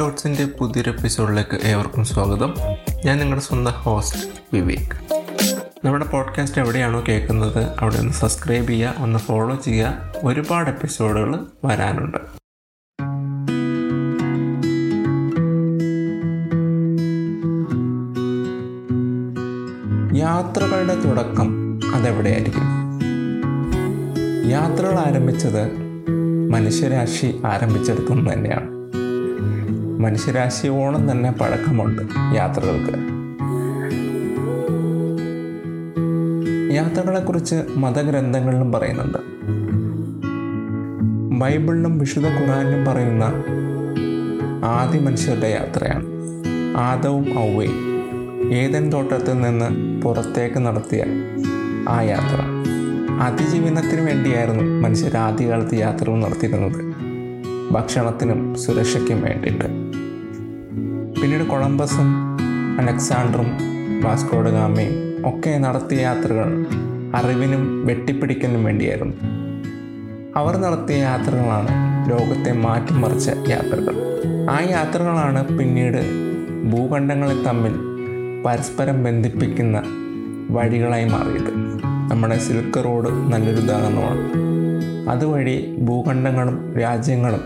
ഷോർട്സിന്റെ പുതിയൊരു എപ്പിസോഡിലേക്ക് ഏവർക്കും സ്വാഗതം. ഞാൻ നിങ്ങളുടെ സ്വന്തം ഹോസ്റ്റ് വിവേക്. നമ്മുടെ പോഡ്കാസ്റ്റ് എവിടെയാണോ കേൾക്കുന്നത് അവിടെ ഒന്ന് സബ്സ്ക്രൈബ് ചെയ്യുക ഒന്ന് ഫോളോ ചെയ്യുക. ഒരുപാട് എപ്പിസോഡുകൾ വരാനുണ്ട്. യാത്രകളുടെ തുടക്കം അതെവിടെയായിരിക്കും? യാത്രകൾ ആരംഭിച്ചത് മനുഷ്യരാശി ആരംഭിച്ചെടുത്തുനിന്ന് തന്നെയാണ്. മനുഷ്യരാശിയോളം തന്നെ പഴക്കമുണ്ട് യാത്രകൾക്ക്. യാത്രകളെക്കുറിച്ച് മതഗ്രന്ഥങ്ങളിലും പറയുന്നുണ്ട്. ബൈബിളിലും വിശുദ്ധ ഖുറാനിലും പറയുന്ന ആദ്യ മനുഷ്യരുടെ യാത്രയാണ്. ആദവും ഔവയും ഏതൻ തോട്ടത്തിൽ നിന്ന് പുറത്തേക്ക് നടത്തിയ ആ യാത്ര. അതിജീവനത്തിന് വേണ്ടിയായിരുന്നു മനുഷ്യർ ആദ്യകാലത്ത് യാത്രകൾ നടത്തിയിരുന്നത്. ഭക്ഷണത്തിനും സുരക്ഷയ്ക്കും വേണ്ടിയിട്ട്. പിന്നീട് കൊളംബസും അലക്സാണ്ടറും വാസ്കോഡഗാമയും ഒക്കെ നടത്തിയ യാത്രകൾ അറിവിനും വെട്ടിപ്പിടിക്കലിനും വേണ്ടിയായിരുന്നു. അവർ നടത്തിയ യാത്രകളാണ് ലോകത്തെ മാറ്റിമറിച്ച യാത്രകൾ. ആ യാത്രകളാണ് പിന്നീട് ഭൂഖണ്ഡങ്ങളെ തമ്മിൽ പരസ്പരം ബന്ധിപ്പിക്കുന്ന വഴികളായി മാറിയത്. നമ്മുടെ സിൽക്ക് റോഡ് നല്ലൊരു ഉദാഹരണമാണ്. അതുവഴി ഭൂഖണ്ഡങ്ങളും രാജ്യങ്ങളും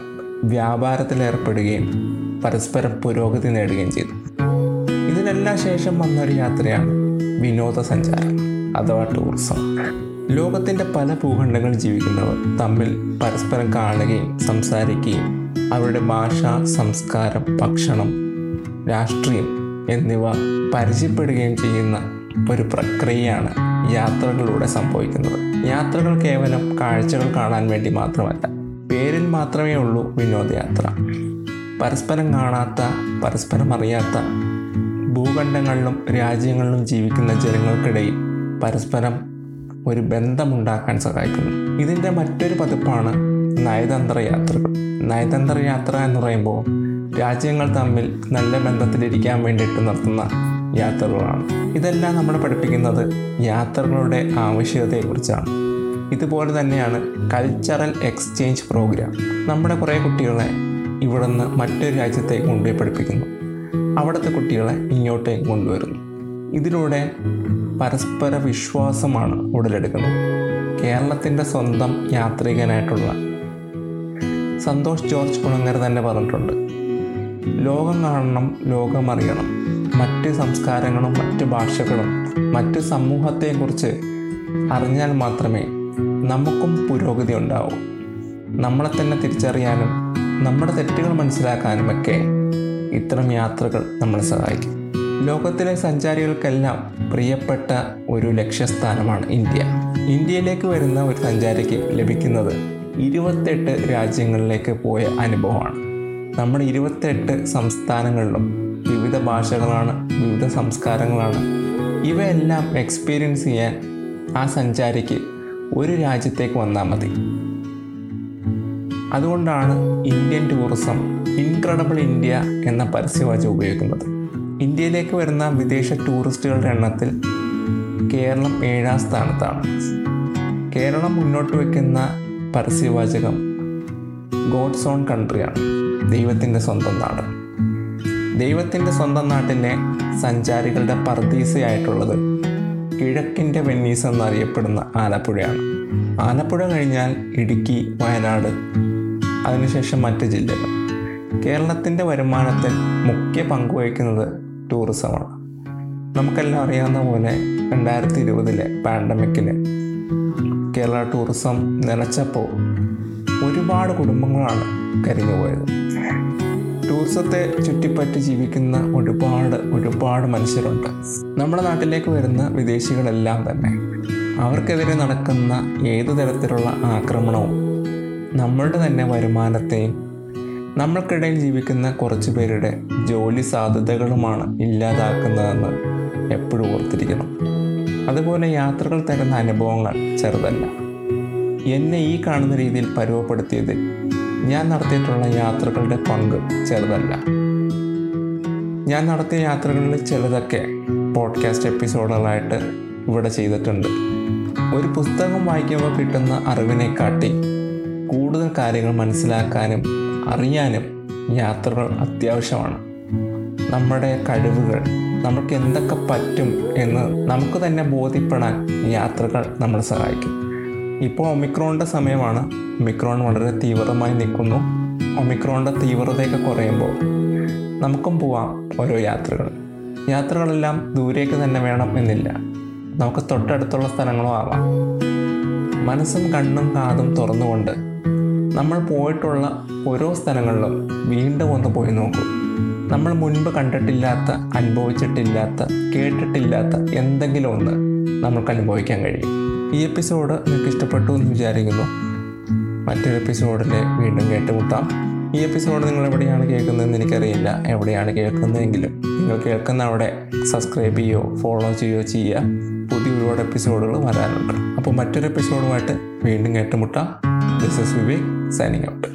വ്യാപാരത്തിലേർപ്പെടുകയും പരസ്പരം പുരോഗതി നേടുകയും ചെയ്തു. ഇതിനെല്ലാം ശേഷം വന്നൊരു യാത്രയാണ് വിനോദസഞ്ചാരം അഥവാ ടൂറിസം. ലോകത്തിന്റെ പല ഭൂഖണ്ഡങ്ങളിൽ ജീവിക്കുന്നവർ തമ്മിൽ പരസ്പരം കാണുകയും സംസാരിക്കുകയും അവരുടെ ഭാഷ സംസ്കാരം ഭക്ഷണം രാഷ്ട്രീയം എന്നിവ പരിചയപ്പെടുകയും ചെയ്യുന്ന ഒരു പ്രക്രിയയാണ് യാത്രകളിലൂടെ സംഭവിക്കുന്നത്. യാത്രകൾ കേവലം കാഴ്ചകൾ കാണാൻ വേണ്ടി മാത്രമല്ല പേരിൽ മാത്രമേ ഉള്ളൂ വിനോദയാത്ര. പരസ്പരം കാണാത്ത പരസ്പരം അറിയാത്ത ഭൂഖണ്ഡങ്ങളിലും രാജ്യങ്ങളിലും ജീവിക്കുന്ന ജനങ്ങൾക്കിടയിൽ പരസ്പരം ഒരു ബന്ധമുണ്ടാക്കാൻ സഹായിക്കുന്നു. ഇതിന്റെ മറ്റൊരു പതിപ്പാണ് നയതന്ത്ര യാത്രകൾ. നയതന്ത്ര യാത്ര എന്ന് പറയുമ്പോൾ രാജ്യങ്ങൾ തമ്മിൽ നല്ല ബന്ധത്തിലിരിക്കാൻ വേണ്ടിയിട്ട് നടത്തുന്ന യാത്രകളാണ്. ഇതെല്ലാം നമ്മൾ പഠിപ്പിക്കുന്നത് യാത്രകളുടെ ആവശ്യകതയെക്കുറിച്ചാണ്. ഇതുപോലെ തന്നെയാണ് കൾച്ചറൽ എക്സ്ചേഞ്ച് പ്രോഗ്രാം നമ്മുടെ കുറേ കുട്ടികളെ ഇവിടുന്ന് മറ്റൊരു രാജ്യത്തെ കൊണ്ടുപോയി പഠിപ്പിക്കുന്നു. അവിടുത്തെ കുട്ടികളെ ഇങ്ങോട്ടേക്ക് കൊണ്ടുവരുന്നു. ഇതിലൂടെ പരസ്പര വിശ്വാസമാണ് ഉടലെടുക്കുന്നത്. കേരളത്തിന്റെ സ്വന്തം യാത്രികനായിട്ടുള്ള സന്തോഷ് ജോർജ് കുളങ്ങര തന്നെ പറഞ്ഞിട്ടുണ്ട്. ലോകം കാണണം ലോകം അറിയണം. മറ്റ് സംസ്കാരങ്ങളും മറ്റ് ഭാഷകളും മറ്റ് സമൂഹത്തെക്കുറിച്ച് അറിഞ്ഞാൽ മാത്രമേ നമുക്കും പുരോഗതി ഉണ്ടാവൂ. നമ്മളെ തന്നെ തിരിച്ചറിയാനും നമ്മുടെ തെറ്റുകൾ മനസ്സിലാക്കാനുമൊക്കെ ഇത്തരം യാത്രകൾ നമ്മളെ സഹായിക്കും. ലോകത്തിലെ സഞ്ചാരികൾക്കെല്ലാം പ്രിയപ്പെട്ട ഒരു ലക്ഷ്യസ്ഥാനമാണ് ഇന്ത്യ. ഇന്ത്യയിലേക്ക് വരുന്ന ഒരു സഞ്ചാരിക്ക് ലഭിക്കുന്നത് ഇരുപത്തെട്ട് രാജ്യങ്ങളിലേക്ക് പോയ അനുഭവമാണ്. നമ്മുടെ ഇരുപത്തെട്ട് സംസ്ഥാനങ്ങളിലും വിവിധ ഭാഷകളാണ് വിവിധ സംസ്കാരങ്ങളാണ്. ഇവയെല്ലാം എക്സ്പീരിയൻസ് ചെയ്യാൻ ആ സഞ്ചാരിക്ക് ഒരു രാജ്യത്തേക്ക് വന്നാൽ മതി. അതുകൊണ്ടാണ് ഇന്ത്യൻ ടൂറിസം ഇൻക്രെഡിബിൾ ഇന്ത്യ എന്ന പരസ്യവാചം ഉപയോഗിക്കുന്നത്. ഇന്ത്യയിലേക്ക് വരുന്ന വിദേശ ടൂറിസ്റ്റുകളുടെ എണ്ണത്തിൽ കേരളം ഏഴാം സ്ഥാനത്താണ്. കേരളം മുന്നോട്ട് വയ്ക്കുന്ന പരസ്യവാചകം ഗോഡ്സ് ഓൺ കൺട്രിയാണ്. ദൈവത്തിന്റെ സ്വന്തം നാട്. ദൈവത്തിന്റെ സ്വന്തം നാട്ടിലെ സഞ്ചാരികളുടെ പർദീസയായിട്ടുള്ളത് കിഴക്കിന്റെ വെന്നീസ് എന്നറിയപ്പെടുന്ന ആലപ്പുഴയാണ്. ആലപ്പുഴ കഴിഞ്ഞാൽ ഇടുക്കി വയനാട് അതിനുശേഷം മറ്റ് ജില്ലകൾ. കേരളത്തിന്റെ വരുമാനത്തിൽ മുഖ്യ പങ്കുവഹിക്കുന്നത് ടൂറിസമാണ്. നമുക്കെല്ലാം അറിയാവുന്ന പോലെ രണ്ടായിരത്തി ഇരുപതിലെ പാൻഡമിക്കിൽ കേരള ടൂറിസം നിലച്ചപ്പോൾ ഒരുപാട് കുടുംബങ്ങളാണ് കരിഞ്ഞുപോയത്. ടൂറിസത്തെ ചുറ്റിപ്പറ്റി ജീവിക്കുന്ന ഒരുപാട് ഒരുപാട് മനുഷ്യരുണ്ട്. നമ്മുടെ നാട്ടിലേക്ക് വരുന്ന വിദേശികളെല്ലാം തന്നെ. അവർക്കെതിരെ നടക്കുന്ന ഏതു തരത്തിലുള്ള ആക്രമണവും നമ്മളുടെ തന്നെ വരുമാനത്തെയും നമ്മൾക്കിടയിൽ ജീവിക്കുന്ന കുറച്ച് പേരുടെ ജോലി സാധ്യതകളുമാണ് ഇല്ലാതാക്കുന്നതെന്ന് എപ്പോഴും ഓർത്തിരിക്കണം. അതുപോലെ യാത്രകൾ തരുന്ന അനുഭവങ്ങൾ ചെറുതല്ല. എന്നെ ഈ കാണുന്ന രീതിയിൽ പരുവപ്പെടുത്തിയതിൽ ഞാൻ നടത്തിയിട്ടുള്ള യാത്രകളുടെ പങ്ക് ചെറുതല്ല. ഞാൻ നടത്തിയ യാത്രകളിൽ ചിലതൊക്കെ പോഡ്കാസ്റ്റ് എപ്പിസോഡുകളായിട്ട് ഇവിടെ ചെയ്തിട്ടുണ്ട്. ഒരു പുസ്തകം വായിക്കുമ്പോൾ കിട്ടുന്ന അറിവിനെ കാട്ടി കൂടുതൽ കാര്യങ്ങൾ മനസ്സിലാക്കാനും അറിയാനും യാത്രകൾ അത്യാവശ്യമാണ്. നമ്മുടെ കഴിവുകൾ നമുക്ക് എന്തൊക്കെ പറ്റും എന്ന് നമുക്ക് തന്നെ ബോധ്യപ്പെടാൻ യാത്രകൾ നമ്മളെ സഹായിക്കും. ഇപ്പോൾ ഒമിക്രോണിന്റെ സമയമാണ്. ഒമിക്രോൺ വളരെ തീവ്രമായി നിൽക്കുന്നു. ഒമിക്രോണിന്റെ തീവ്രതയൊക്കെ കുറയുമ്പോൾ നമുക്കും പോവാം ഓരോ യാത്രകൾ. യാത്രകളെല്ലാം ദൂരേക്ക് തന്നെ വേണം എന്നില്ല. നമുക്ക് തൊട്ടടുത്തുള്ള സ്ഥലങ്ങളും ആവാം. മനസ്സും കണ്ണും കാതും തുറന്നുകൊണ്ട് നമ്മൾ പോയിട്ടുള്ള ഓരോ സ്ഥലങ്ങളിലും വീണ്ടും ഒന്ന് പോയി നോക്കൂ. നമ്മൾ മുൻപ് കണ്ടിട്ടില്ലാത്ത അനുഭവിച്ചിട്ടില്ലാത്ത കേട്ടിട്ടില്ലാത്ത എന്തെങ്കിലും ഒന്ന് നമുക്ക് അനുഭവിക്കാൻ കഴിയും. ഈ എപ്പിസോഡ് നിങ്ങൾക്ക് ഇഷ്ടപ്പെട്ടു എന്ന് വിചാരിക്കുന്നു. മറ്റൊരു എപ്പിസോഡിൽ വീണ്ടും കേട്ടുമുട്ടാം. ഈ എപ്പിസോഡ് നിങ്ങൾ എവിടെയാണ് കേൾക്കുന്നതെന്ന് എനിക്കറിയില്ല. എവിടെയാണ് കേൾക്കുന്നതെങ്കിലും നിങ്ങൾ കേൾക്കുന്ന അവിടെ സബ്സ്ക്രൈബ് ചെയ്യുകയോ ഫോളോ ചെയ്യുകയോ ചെയ്യുക പുതിയ ഒരുപാട് എപ്പിസോഡുകൾ വരാനുണ്ട്. അപ്പോൾ മറ്റൊരു എപ്പിസോഡുമായിട്ട് വീണ്ടും കേട്ടുമുട്ടാം this is Vivek signing out